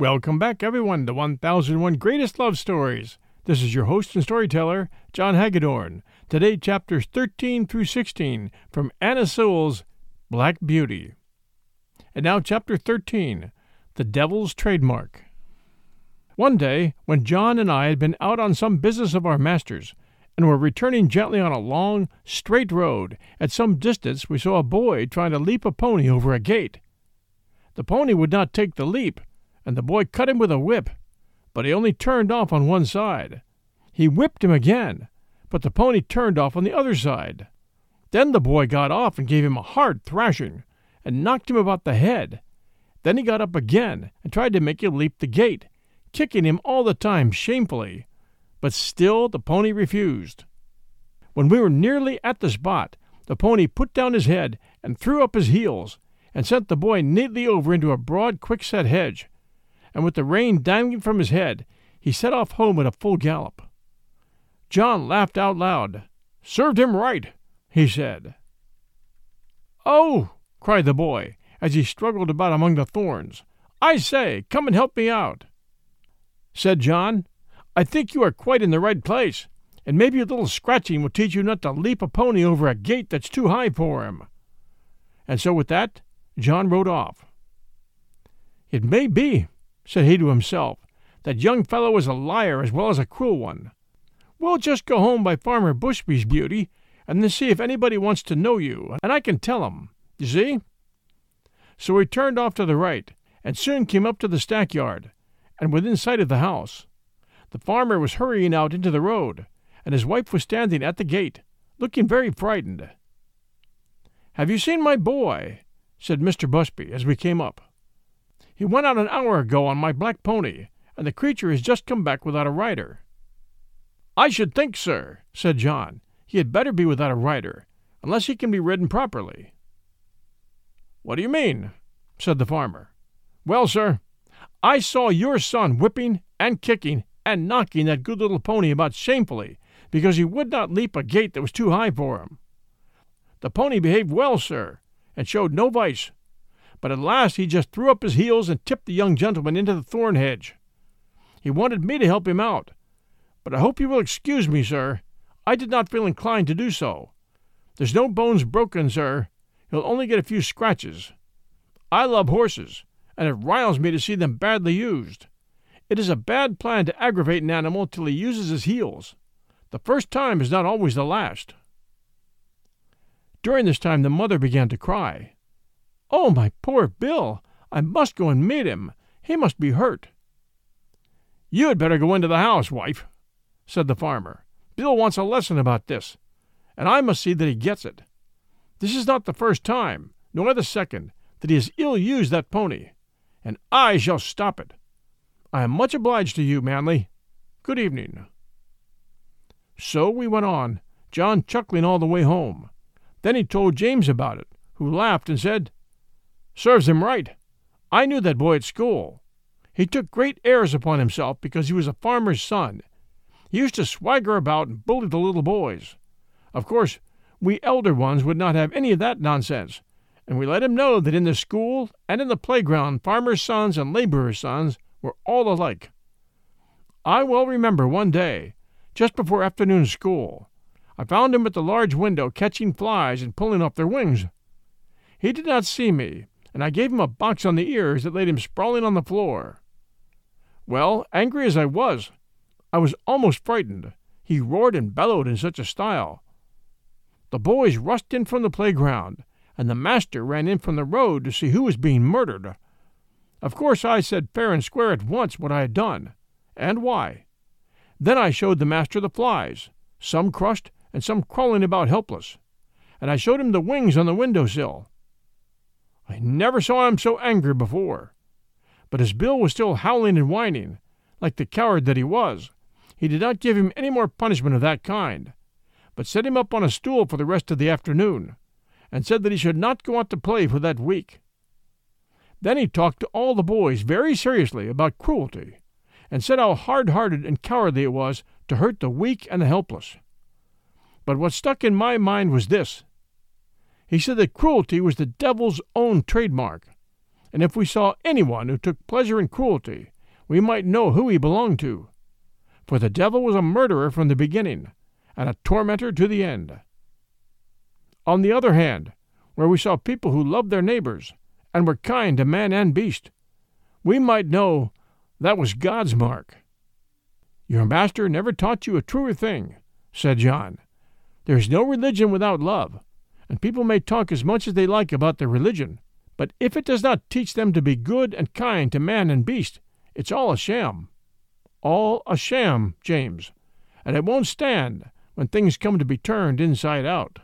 Welcome back, everyone, to 1001 Greatest Love Stories. This is your host and storyteller, John Hagedorn. Today, chapters 13 through 16 from Anna Sewell's Black Beauty. And now, chapter 13 The Devil's Trademark. One day, when John and I had been out on some business of our master's, and were returning gently on a long, straight road, at some distance we saw a boy trying to leap a pony over a gate. The pony would not take the leap, and the boy cut him with a whip, but he only turned off on one side. He whipped him again, but the pony turned off on the other side. Then the boy got off and gave him a hard thrashing, and knocked him about the head. Then he got up again and tried to make him leap the gate, kicking him all the time shamefully. But still the pony refused. When we were nearly at the spot, the pony put down his head and threw up his heels, and sent the boy neatly over into a broad quickset hedge, and with the rein dangling from his head, he set off home at a full gallop. John laughed out loud. Served him right, he said. Oh! cried the boy, as he struggled about among the thorns. I say, come and help me out. Said John, I think you are quite in the right place, and maybe a little scratching will teach you not to leap a pony over a gate that's too high for him. And so with that, John rode off. It may be, said he to himself, that young fellow is a liar as well as a cruel one. We'll just go home by Farmer Bushby's beauty, and then see if anybody wants to know you, and I can tell 'em. You see? So he turned off to the right, and soon came up to the stackyard, and within sight of the house. The farmer was hurrying out into the road, and his wife was standing at the gate, looking very frightened. Have you seen my boy? said Mr. Bushby as we came up. He went out an hour ago on my black pony, and the creature has just come back without a rider. I should think, sir, said John, he had better be without a rider, unless he can be ridden properly. What do you mean? said the farmer. Well, sir, I saw your son whipping and kicking and knocking that good little pony about shamefully because he would not leap a gate that was too high for him. The pony behaved well, sir, and showed no vice, but at last he just threw up his heels and tipped the young gentleman into the thorn hedge. He wanted me to help him out, but I hope you will excuse me, sir. I did not feel inclined to do so. There's no bones broken, sir. He'll only get a few scratches. I love horses, and it riles me to see them badly used. It is a bad plan to aggravate an animal till he uses his heels. The first time is not always the last. During this time the mother began to cry. Oh, my poor Bill! I must go and meet him. He must be hurt. You had better go into the house, wife, said the farmer. Bill wants a lesson about this, and I must see that he gets it. This is not the first time, nor the second, that he has ill used that pony, and I shall stop it. I am much obliged to you, Manley. Good evening. So we went on, John chuckling all the way home. Then he told James about it, who laughed and said, Serves him right. I knew that boy at school. He took great airs upon himself because he was a farmer's son. He used to swagger about and bully the little boys. Of course, we elder ones would not have any of that nonsense, and we let him know that in the school and in the playground farmers' sons and laborers' sons were all alike. I well remember one day, just before afternoon school, I found him at the large window catching flies and pulling off their wings. He did not see me, and I gave him a box on the ears that laid him sprawling on the floor. Well, angry as I was, I was almost frightened. He roared and bellowed in such a style. The boys rushed in from the playground, and the master ran in from the road to see who was being murdered. Of course, I said fair and square at once what I had done, and why. Then I showed the master the flies, some crushed and some crawling about helpless, and I showed him the wings on the window sill. I never saw him so angry before. But as Bill was still howling and whining, like the coward that he was, he did not give him any more punishment of that kind, but set him up on a stool for the rest of the afternoon, and said that he should not go out to play for that week. Then he talked to all the boys very seriously about cruelty, and said how hard hearted and cowardly it was to hurt the weak and the helpless. But what stuck in my mind was this he said that cruelty was the devil's own trademark, and if we saw anyone who took pleasure in cruelty, we might know who he belonged to. For the devil was a murderer from the beginning, and a tormentor to the end. On the other hand, where we saw people who loved their neighbors, and were kind to man and beast, we might know that was God's mark. Your master never taught you a truer thing, said John. There is no religion without love, and people may talk as much as they like about their religion, but if it does not teach them to be good and kind to man and beast, it's all a sham. All a sham, James, and it won't stand when things come to be turned inside out.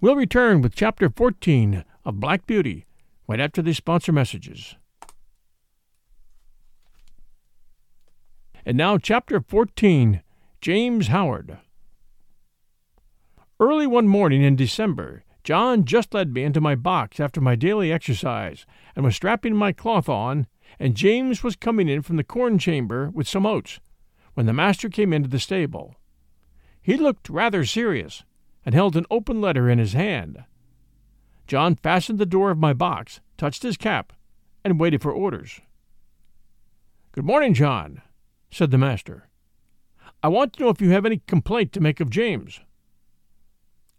We'll return with Chapter 14 of Black Beauty right after these sponsor messages. And now, Chapter 14 James Howard. Early one morning in December, John just led me into my box after my daily exercise and was strapping my cloth on, and James was coming in from the corn chamber with some oats when the master came into the stable. He looked rather serious and held an open letter in his hand. John fastened the door of my box, touched his cap, and waited for orders. Good morning, John, said the master. I want to know if you have any complaint to make of James.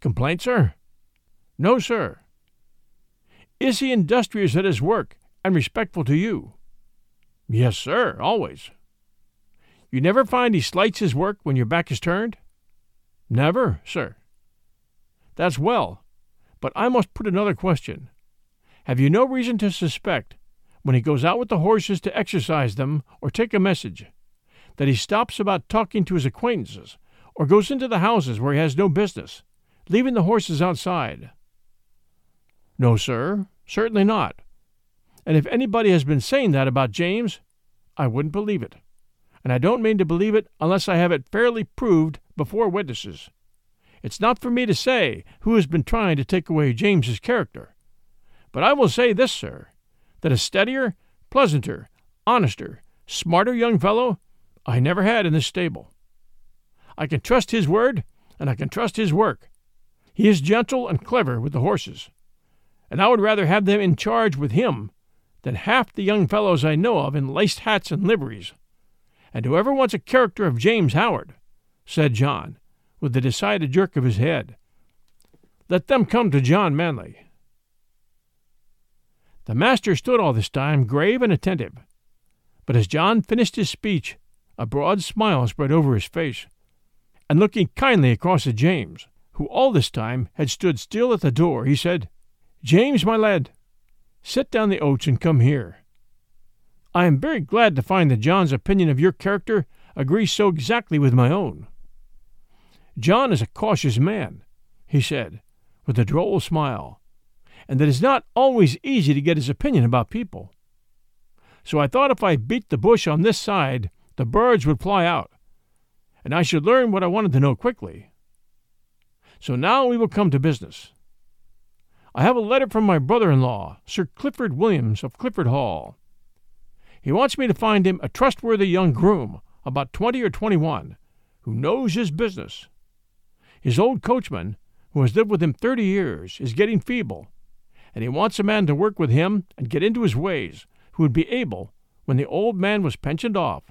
Complaint, sir? No, sir. Is he industrious at his work and respectful to you? Yes, sir, always. You never find he slights his work when your back is turned? Never, sir. That's well, but I must put another question. Have you no reason to suspect, when he goes out with the horses to exercise them or take a message, that he stops about talking to his acquaintances or goes into the houses where he has no business, leaving the horses outside? No, sir, certainly not. And if anybody has been saying that about James, I wouldn't believe it. And I don't mean to believe it unless I have it fairly proved before witnesses. It's not for me to say who has been trying to take away James's character. But I will say this, sir, that a steadier, pleasanter, honester, smarter young fellow I never had in this stable. I can trust his word, and I can trust his work. He is gentle and clever with the horses, and I would rather have them in charge with him than half the young fellows I know of in laced hats and liveries. And whoever wants a character of James Howard, said John, with a decided jerk of his head. Let them come to John Manley. The master stood all this time grave and attentive, but as John finished his speech, a broad smile spread over his face, and looking kindly across at James, who all this time had stood still at the door, he said, James, my lad, set down the oats and come here. I am very glad to find that John's opinion of your character agrees so exactly with my own. John is a cautious man, he said, with a droll smile, and that it's not always easy to get his opinion about people. So I thought if I beat the bush on this side, the birds would fly out, and I should learn what I wanted to know quickly. So now we will come to business. I have a letter from my brother in law, Sir Clifford Williams of Clifford Hall. He wants me to find him a trustworthy young groom, about twenty or twenty one, who knows his business his old coachman, who has lived with him thirty years, is getting feeble, and he wants a man to work with him and get into his ways who would be able, when the old man was pensioned off,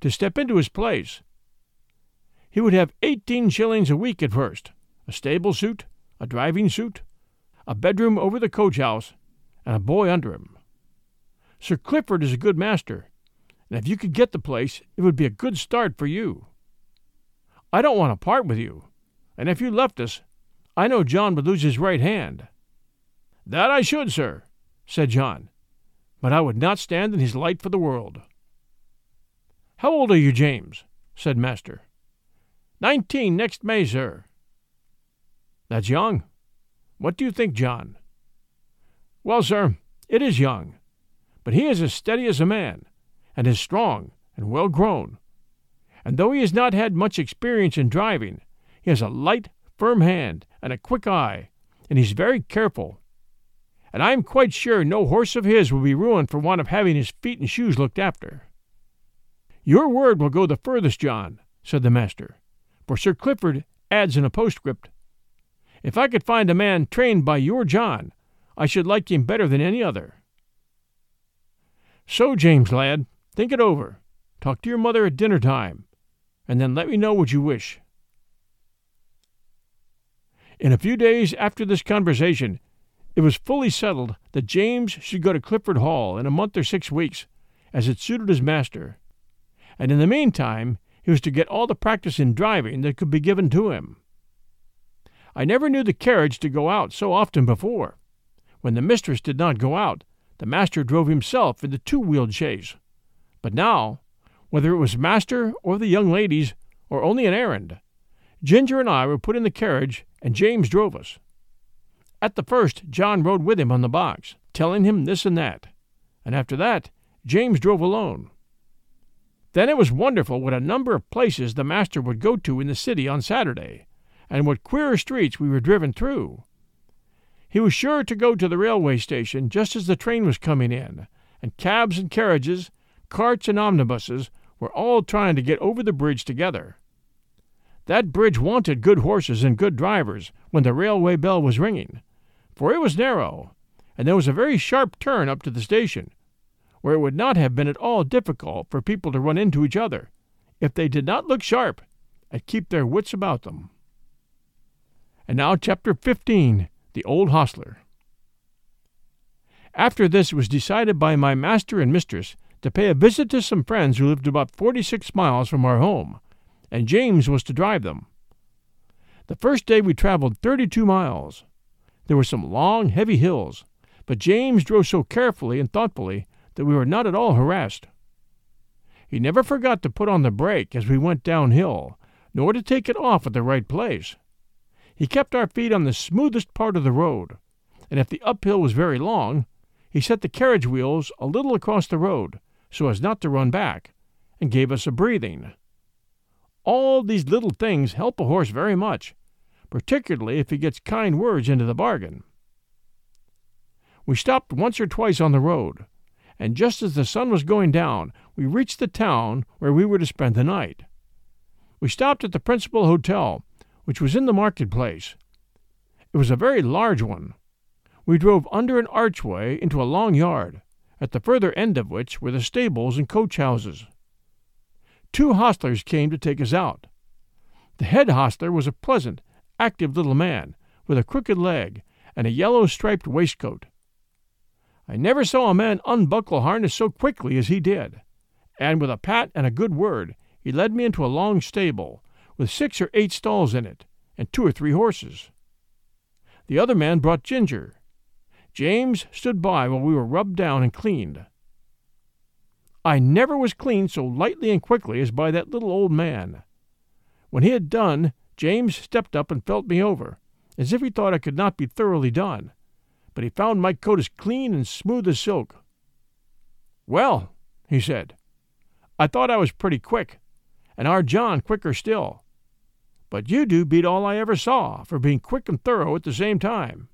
to step into his place. He would have eighteen shillings a week at first, a stable suit, a driving suit, a bedroom over the coach house, and a boy under him. Sir Clifford is a good master, and if you could get the place, it would be a good start for you. I don't want to part with you, and if you left us, I know John would lose his right hand. That I should, sir, said John, but I would not stand in his light for the world. How old are you, James? said master. Nineteen next May, sir. That's young. What do you think, John? Well, sir, it is young, but he is as steady as a man, and is strong and well grown. And though he has not had much experience in driving, he has a light, firm hand and a quick eye, and he's very careful. And I am quite sure no horse of his will be ruined for want of having his feet and shoes looked after. Your word will go the furthest, John, said the master, for Sir Clifford adds in a postscript, If I could find a man trained by your John, I should like him better than any other. So, James, lad, think it over. Talk to your mother at dinner time, and then let me know what you wish. In a few days after this conversation, it was fully settled that James should go to Clifford Hall in a month or six weeks, as it suited his master, and in the meantime he was to get all the practice in driving that could be given to him. I never knew the carriage to go out so often before. When the mistress did not go out, the master drove himself in the two wheeled chaise. But now, whether it was master or the young ladies, or only an errand, Ginger and I were put in the carriage, and James drove us. At the first, John rode with him on the box, telling him this and that, and after that, James drove alone. Then it was wonderful what a number of places the master would go to in the city on Saturday, and what queer streets we were driven through. He was sure to go to the railway station just as the train was coming in, and cabs and carriages, carts and omnibuses were all trying to get over the bridge together. That bridge wanted good horses and good drivers when the railway bell was ringing, for it was narrow, and there was a very sharp turn up to the station, where it would not have been at all difficult for people to run into each other, if they did not look sharp and keep their wits about them. And now, chapter 15 The Old Hostler. After this, it was decided by my master and mistress to pay a visit to some friends who lived about forty six miles from our home, and James was to drive them. The first day we traveled thirty two miles. There were some long, heavy hills, but James drove so carefully and thoughtfully that we were not at all harassed. He never forgot to put on the brake as we went downhill, nor to take it off at the right place. He kept our feet on the smoothest part of the road, and if the uphill was very long, he set the carriage wheels a little across the road so as not to run back, and gave us a breathing. All these little things help a horse very much, particularly if he gets kind words into the bargain. We stopped once or twice on the road, and just as the sun was going down, we reached the town where we were to spend the night. We stopped at the principal hotel which was in the market-place. It was a very large one. We drove under an archway into a long yard, at the further end of which were the stables and coach houses. Two hostlers came to take us out. The head hostler was a pleasant, active little man, with a crooked leg and a yellow striped waistcoat. I never saw a man unbuckle harness so quickly as he did, and with a pat and a good word he led me into a long stable, with six or eight stalls in it, and two or three horses. The other man brought Ginger. James stood by while we were rubbed down and cleaned. I never was cleaned so lightly and quickly as by that little old man. When he had done, James stepped up and felt me over, as if he thought I could not be thoroughly done, but he found my coat as clean and smooth as silk. Well, he said, I thought I was pretty quick, and our John quicker still but you do beat all I ever saw for being quick and thorough at the same time.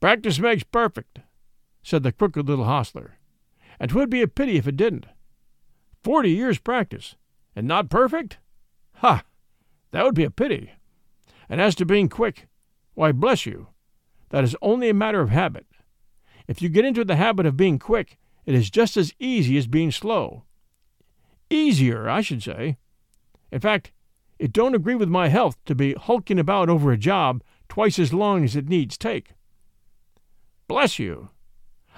Practice makes perfect, said the crooked little hostler, and 'twould be a pity if it didn't. Forty years' practice, and not perfect? Ha! That would be a pity. And as to being quick, why, bless you, that is only a matter of habit. If you get into the habit of being quick, it is just as easy as being slow. Easier, I should say. In fact, it don't agree with my health to be hulking about over a job twice as long as it needs take. Bless you!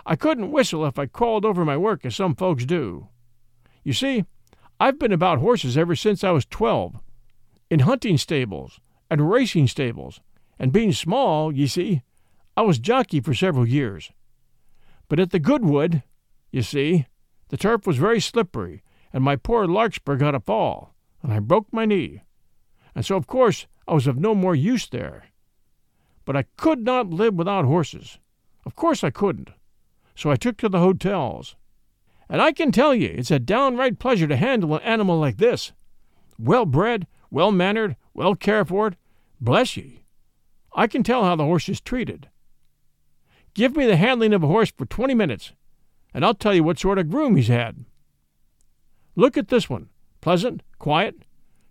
I couldn't whistle if I crawled over my work as some folks do. You see, I've been about horses ever since I was twelve, in hunting stables and racing stables, and being small, ye see, I was jockey for several years. But at the Goodwood, you see, the turf was very slippery, and my poor Larkspur got a fall and I broke my knee, and so of course I was of no more use there. But I could not live without horses. Of course I couldn't. So I took to the hotels. And I can tell ye, it's a downright pleasure to handle an animal like this. Well bred, well mannered, well cared for. Bless ye! I can tell how the horse is treated. Give me the handling of a horse for twenty minutes, and I'll tell you what sort of groom he's had. Look at this one pleasant, quiet,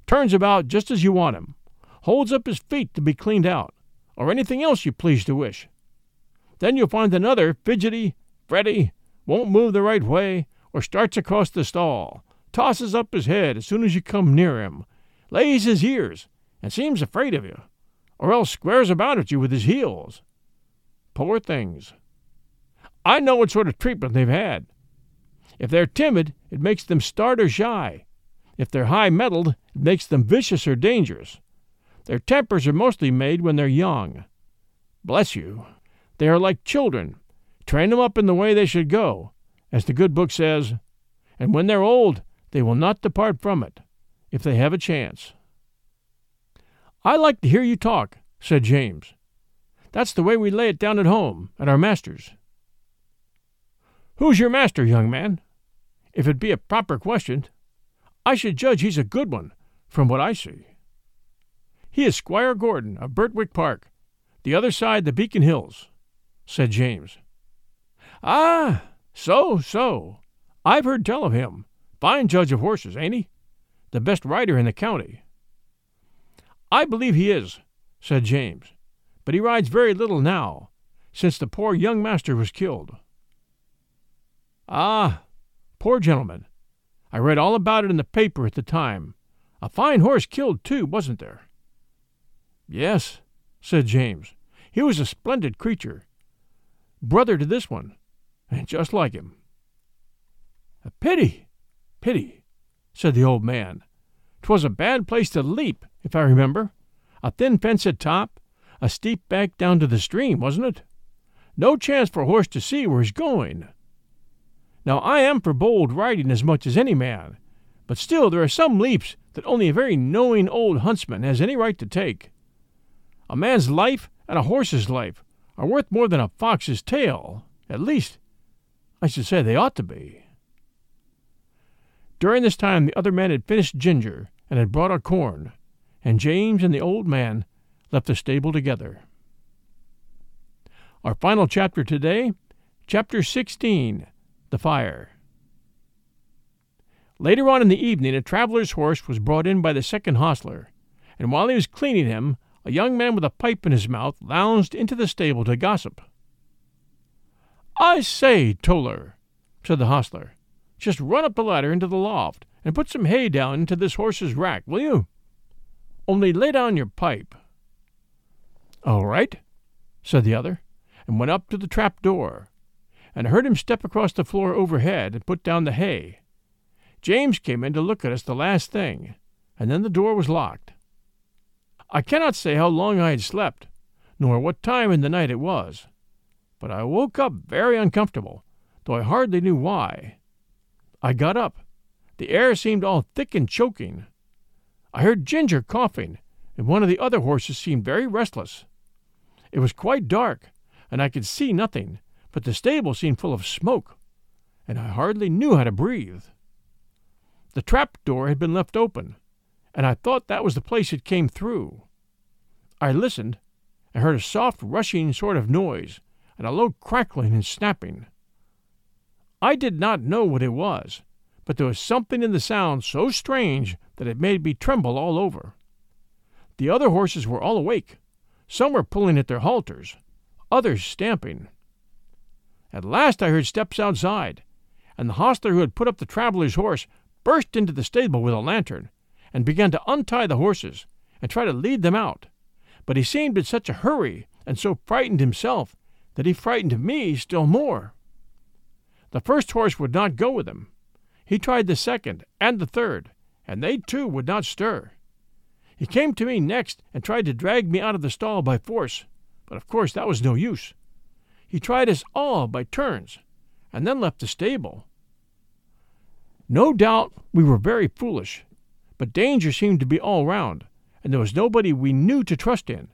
turns about just as you want him, holds up his feet to be cleaned out, or anything else you please to wish. Then you'll find another fidgety, fretty, won't move the right way, or starts across the stall, tosses up his head as soon as you come near him, lays his ears, and seems afraid of you, or else squares about at you with his heels. Poor things. I know what sort of treatment they've had. If they're timid, it makes them start or shy. If they're high mettled, it makes them vicious or dangerous. Their tempers are mostly made when they're young. Bless you, they are like children. Train them up in the way they should go, as the good book says, and when they're old, they will not depart from it, if they have a chance. I like to hear you talk, said James. That's the way we lay it down at home, at our master's. Who's your master, young man? If it be a proper question, I should judge he's a good one, from what I see. He is Squire Gordon of Birtwick Park, the other side the Beacon Hills, said James. Ah, so, so. I've heard tell of him. Fine judge of horses, ain't he? The best rider in the county. I believe he is, said James, but he rides very little now, since the poor young master was killed. Ah, poor gentleman. I read all about it in the paper at the time. A fine horse killed, too, wasn't there? Yes, said James. He was a splendid creature. Brother to this one, and just like him. A pity, pity, said the old man. 'Twas a bad place to leap, if I remember. A thin fence at top, a steep bank down to the stream, wasn't it? No chance for a horse to see where he's going. Now I am for bold riding as much as any man, but still there are some leaps that only a very knowing old huntsman has any right to take. A man's life and a horse's life are worth more than a fox's tail. At least, I should say they ought to be. During this time the other man had finished ginger and had brought out corn, and James and the old man left the stable together. Our final chapter today, chapter 16 The Fire. Later on in the evening, a traveler's horse was brought in by the second hostler, and while he was cleaning him, a young man with a pipe in his mouth lounged into the stable to gossip. I say, Towler, said the hostler, just run up the ladder into the loft and put some hay down into this horse's rack, will you? Only lay down your pipe. All right, said the other, and went up to the trap door, and heard him step across the floor overhead and put down the hay. James came in to look at us the last thing, and then the door was locked. I cannot say how long I had slept, nor what time in the night it was, but I woke up very uncomfortable, though I hardly knew why. I got up. The air seemed all thick and choking. I heard Ginger coughing, and one of the other horses seemed very restless. It was quite dark, and I could see nothing, but the stable seemed full of smoke, and I hardly knew how to breathe. The trap door had been left open, and I thought that was the place it came through. I listened, and heard a soft rushing sort of noise, and a low crackling and snapping. I did not know what it was, but there was something in the sound so strange that it made me tremble all over. The other horses were all awake. Some were pulling at their halters, others stamping. At last I heard steps outside, and the hostler who had put up the traveler's horse burst into the stable with a lantern and began to untie the horses and try to lead them out. But he seemed in such a hurry and so frightened himself that he frightened me still more. The first horse would not go with him. He tried the second and the third, and they too would not stir. He came to me next and tried to drag me out of the stall by force, but of course that was no use. He tried us all by turns, and then left the stable. No doubt we were very foolish, but danger seemed to be all round, and there was nobody we knew to trust in,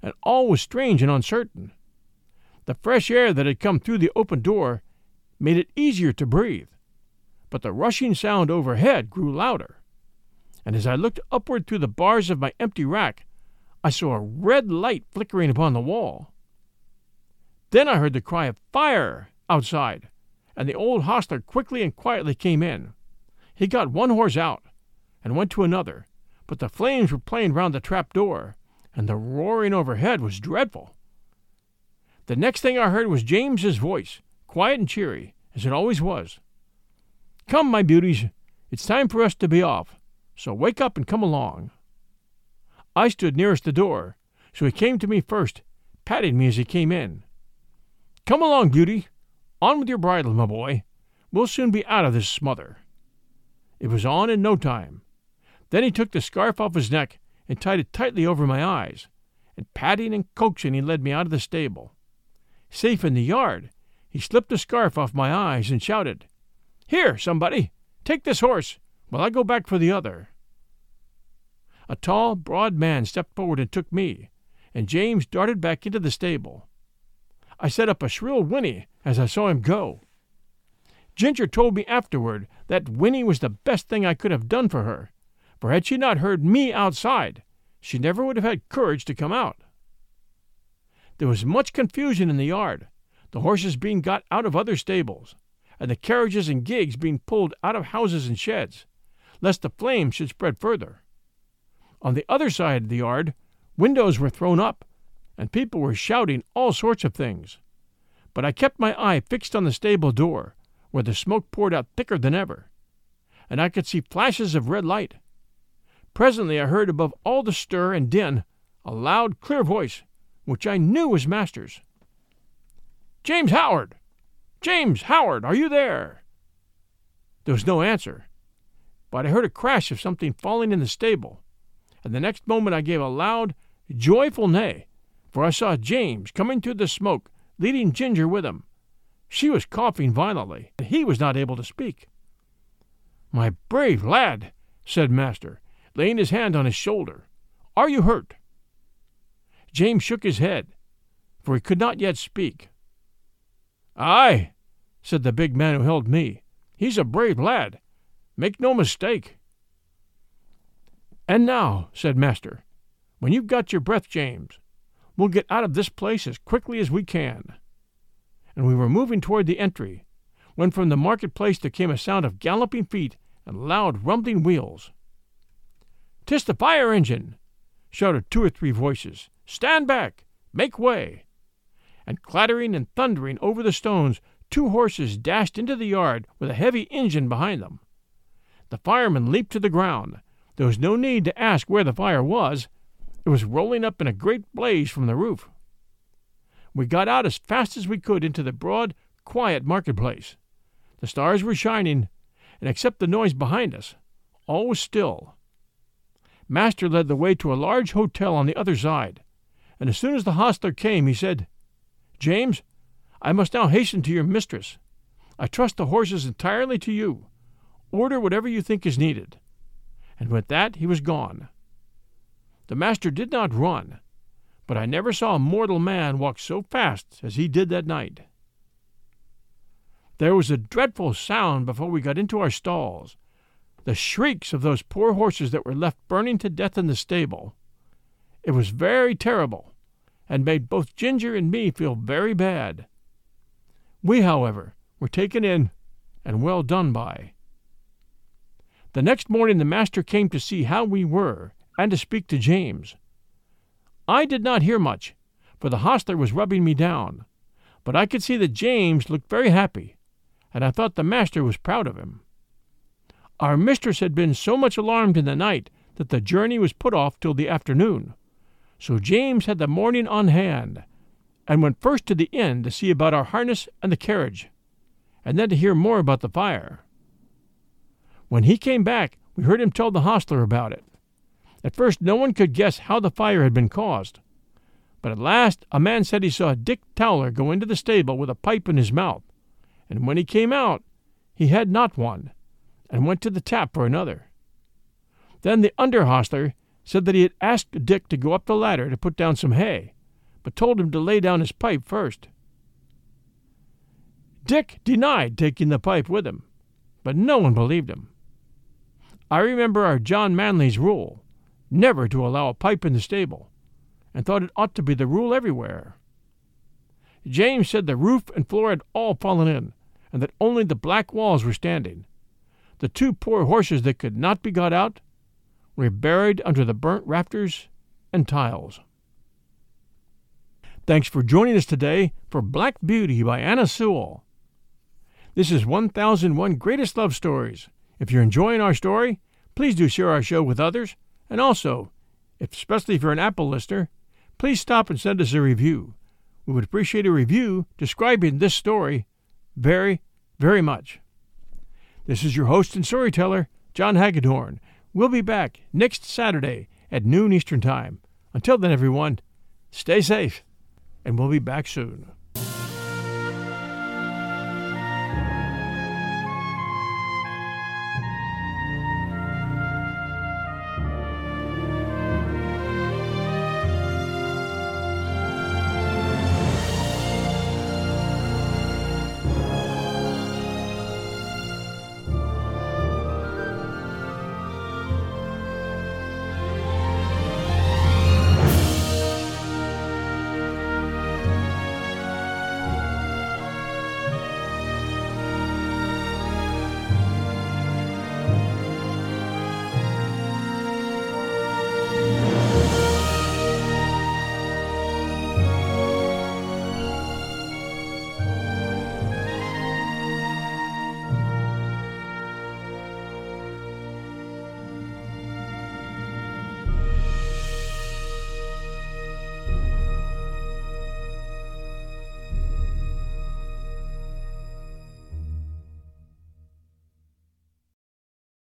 and all was strange and uncertain. The fresh air that had come through the open door made it easier to breathe, but the rushing sound overhead grew louder, and as I looked upward through the bars of my empty rack, I saw a red light flickering upon the wall. Then I heard the cry of fire outside, and the old hostler quickly and quietly came in. He got one horse out, and went to another, but the flames were playing round the trap door, and the roaring overhead was dreadful. The next thing I heard was James's voice, quiet and cheery, as it always was. Come, my beauties, it's time for us to be off, so wake up and come along. I stood nearest the door, so he came to me first, patting me as he came in. Come along, Beauty. On with your bridle, my boy. We'll soon be out of this smother. It was on in no time. Then he took the scarf off his neck and tied it tightly over my eyes, and patting and coaxing he led me out of the stable. Safe in the yard, he slipped the scarf off my eyes and shouted, Here, somebody, take this horse while I go back for the other. A tall, broad man stepped forward and took me, and James darted back into the stable. I set up a shrill whinny as I saw him go. Ginger told me afterward that whinny was the best thing I could have done for her, for had she not heard me outside, she never would have had courage to come out. There was much confusion in the yard, the horses being got out of other stables, and the carriages and gigs being pulled out of houses and sheds, lest the flames should spread further. On the other side of the yard, windows were thrown up, and people were shouting all sorts of things. But I kept my eye fixed on the stable door, where the smoke poured out thicker than ever, and I could see flashes of red light. Presently I heard above all the stir and din a loud, clear voice, which I knew was Master's. James Howard! James Howard, are you there? There was no answer, but I heard a crash of something falling in the stable, and the next moment I gave a loud, joyful neigh, for I saw James coming through the smoke, leading Ginger with him. She was coughing violently, and he was not able to speak. My brave lad, said Master, laying his hand on his shoulder, are you hurt? James shook his head, for he could not yet speak. Aye, said the big man who held me. He's a brave lad. Make no mistake. And now, said Master, when you've got your breath, James, we'll get out of this place as quickly as we can. And we were moving toward the entry, when from the marketplace there came a sound of galloping feet and loud rumbling wheels. "'Tis the fire engine!" shouted two or three voices. "Stand back! Make way!" And clattering and thundering over the stones, two horses dashed into the yard with a heavy engine behind them. The firemen leaped to the ground. There was no need to ask where the fire was. It was rolling up in a great blaze from the roof. We got out as fast as we could into the broad, quiet marketplace. The stars were shining, and except the noise behind us, all was still. Master led the way to a large hotel on the other side, and as soon as the hostler came, he said, James, I must now hasten to your mistress. I trust the horses entirely to you. Order whatever you think is needed. And with that he was gone. The master did not run, but I never saw a mortal man walk so fast as he did that night. There was a dreadful sound before we got into our stalls, the shrieks of those poor horses that were left burning to death in the stable. It was very terrible, and made both Ginger and me feel very bad. We, however, were taken in and well done by. The next morning the master came to see how we were and to speak to James. I did not hear much, for the hostler was rubbing me down, but I could see that James looked very happy, and I thought the master was proud of him. Our mistress had been so much alarmed in the night that the journey was put off till the afternoon. So James had the morning on hand, and went first to the inn to see about our harness and the carriage, and then to hear more about the fire. When he came back, we heard him tell the hostler about it. At first, no one could guess how the fire had been caused, but at last a man said he saw Dick Towler go into the stable with a pipe in his mouth, and when he came out, he had not one, and went to the tap for another. Then the under hostler said that he had asked Dick to go up the ladder to put down some hay, but told him to lay down his pipe first. Dick denied taking the pipe with him, but no one believed him. I remember our John Manley's rule never to allow a pipe in the stable, and thought it ought to be the rule everywhere. James said the roof and floor had all fallen in, and that only the black walls were standing, the two poor horses that could not be got out were buried under the burnt rafters and tiles. Thanks for joining us today for Black Beauty by Anna Sewell. This is 1001 Greatest Love Stories. If you're enjoying our story, please do share our show with others. And also, especially if you're an Apple listener, please stop and send us a review. We would appreciate a review describing this story very, very much. This is your host and storyteller, John Hagedorn. We'll be back next Saturday at noon Eastern Time. Until then, everyone, stay safe, and we'll be back soon.